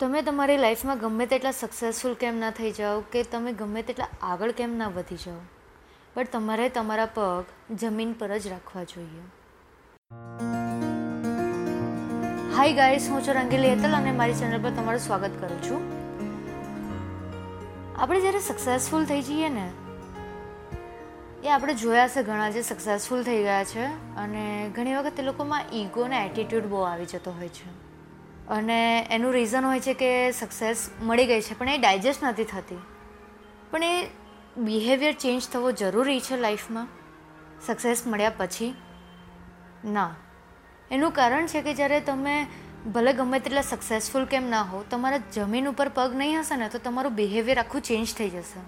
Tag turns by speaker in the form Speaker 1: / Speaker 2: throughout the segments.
Speaker 1: તમે તમારી લાઈફમાં ગમે તેટલા સક્સેસફુલ કેમ ના થઈ જાઓ કે તમે ગમે તેટલા આગળ કેમ ના વધી જાઓ. બટ તમારે તમારા પગ જમીન પર જ રાખવા જોઈએ. હાય ગાઈસ હું છું રંગીલી હેતલ અને મારી ચેનલ પર તમારું સ્વાગત કરું છું. આપણે જ્યારે સક્સેસફુલ થઈ જઈએ ને, એ આપણે જોયા છે ઘણા જે સક્સેસફુલ થઈ ગયા છે અને ઘણી વખત એ લોકોમાં ઈગો અને એટીટ્યૂડ બહુ આવી જતો હોય છે. અને એનું રીઝન હોય છે કે સક્સેસ મળી ગઈ છે, પણ એ ડાયજેસ્ટ નથી થતી. પણ એ બિહેવિયર ચેન્જ થવો જરૂરી છે લાઈફમાં સક્સેસ મળ્યા પછી? ના. એનું કારણ છે કે જ્યારે તમે ભલે ગમે તેટલા સક્સેસફુલ કેમ ના હો તમારા જમીન ઉપર પગ નહીં હશે ને, તો તમારું બિહેવિયર આખું ચેન્જ થઈ જશે.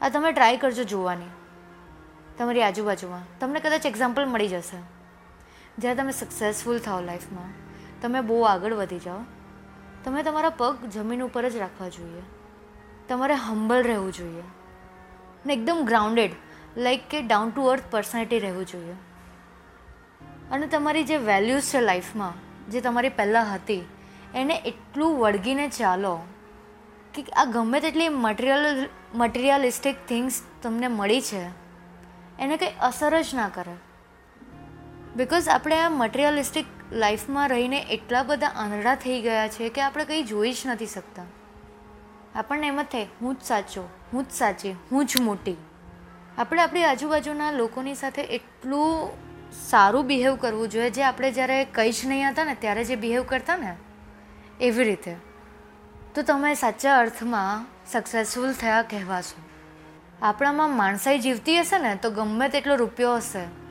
Speaker 1: આ તમે ટ્રાય કરજો જોવાની. તમારી આજુબાજુમાં. તમને કદાચ એક્ઝામ્પલ મળી જશે. જ્યારે તમે સક્સેસફુલ થાઓ લાઈફમાં તમે બહુ આગળ વધી જાઓ. તમે તમારા પગ જમીન ઉપર જ રાખવા જોઈએ. તમારે હમ્બલ રહેવું જોઈએ. ને એકદમ ગ્રાઉન્ડેડ લાઈક કે ડાઉન ટુ અર્થ પર્સનાલિટી રહેવું જોઈએ. અને તમારી જે વેલ્યુઝ છે લાઈફમાં જે તમારી પહેલાં હતી, એને એટલું વળગીને ચાલો કે આ ગમે તેટલી મટિરિયલ મટિરિયલિસ્ટિક થિંગ્સ તમને મળી છે, એને કંઈ અસર જ ના કરે. બિકોઝ આપણે આ મટિરિયલિસ્ટિક લાઈફમાં રહીને એટલા બધા આંધળા થઈ ગયા છે કે આપણે કંઈ જોઈ જ નથી શકતા. આપણને એમ જ થાય, હું જ સાચો, હું જ સાચી, હું જ મોટી. આપણે આપણી આજુબાજુના લોકોની સાથે એટલું સારું બિહેવ કરવું જોઈએ, જે આપણે જ્યારે કંઈ જ નહીં હતા ને, ત્યારે જે બિહેવ કરતા ને, એવી રીતે. તો તમે સાચા અર્થમાં સક્સેસફુલ થયા કહેવાશો. આપણામાં માણસાઈ જીવતી હશે ને, તો ગમે તેટલો રૂપિયો હશે.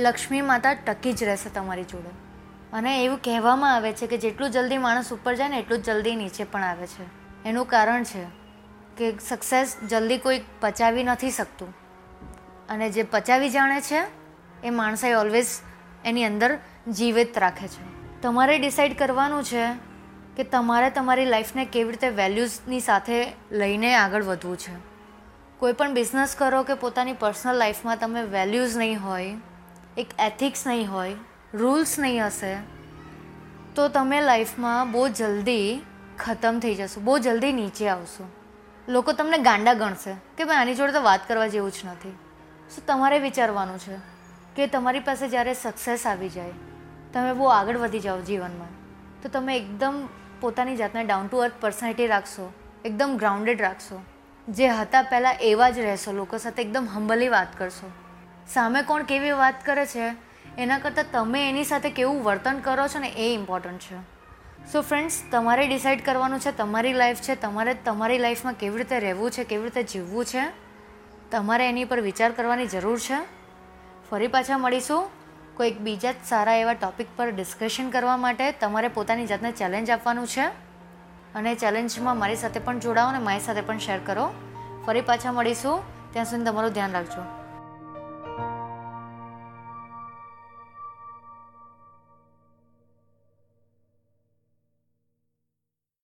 Speaker 1: લક્ષ્મી માતા ટકી જ રહેશે તમારી જોડે. અને એવું કહેવામાં આવે છે કે જેટલું જલ્દી માણસ ઉપર જાય ને એટલું જ જલ્દી નીચે પણ આવે છે. એનું કારણ છે કે સક્સેસ જલ્દી કોઈ પચાવી નથી શકતું. અને જે પચાવી જાણે છે, એ માણસાઈ ઓલવેઝ એની અંદર જીવિત રાખે છે. તમારે ડિસાઈડ કરવાનું છે કે તમારે તમારી લાઈફને કેવી રીતે વેલ્યુઝની સાથે લઈને આગળ વધવું છે. કોઈ પણ બિઝનેસ કરો કે પોતાની પર્સનલ લાઈફમાં તમે વેલ્યુઝ નહીં હોય, એક એથિક્સ નહીં હોય રૂલ્સ નહીં હશે, તો તમે લાઈફમાં બહુ જલ્દી ખતમ થઈ જશો, બહુ જલ્દી નીચે આવશો. લોકો તમને ગાંડા ગણશે કે ભાઈ આની જોડે તો વાત કરવા જેવું જ નથી. સો તમારે વિચારવાનું છે કે તમારી પાસે જ્યારે સક્સેસ આવી જાય, તમે બહુ આગળ વધી જાઓ જીવનમાં, તો તમે એકદમ પોતાની જાતને ડાઉન ટુ અર્થ પર્સનાલિટી રાખશો, એકદમ ગ્રાઉન્ડેડ રાખશો. જે હતા પહેલાં એવા જ રહેશો, લોકો સાથે એકદમ હંબલી વાત કરશો. સામે કોણ કેવી વાત કરે છે? એના કરતાં તમે એની સાથે કેવું વર્તન કરો છો ને એ ઇમ્પોર્ટન્ટ છે. સો ફ્રેન્ડ્સ તમારે ડિસાઈડ કરવાનું છે, તમારી લાઈફ છે, તમારે તમારી લાઈફમાં કેવી રીતે રહેવું છે, કેવી રીતે જીવવું છે, તમારે એની પર વિચાર કરવાની જરૂર છે. ફરી પાછા મળીશું. કોઈક બીજા જ સારા એવા ટોપિક પર ડિસ્કશન કરવા માટે તમારે પોતાની જાતને ચેલેન્જ આપવાનું છે. અને ચેલેન્જમાં મારી સાથે પણ જોડાઓ અને મારી સાથે પણ શેર કરો. ફરી પાછા મળીશું. ત્યાં સુધી તમારું ધ્યાન રાખજો.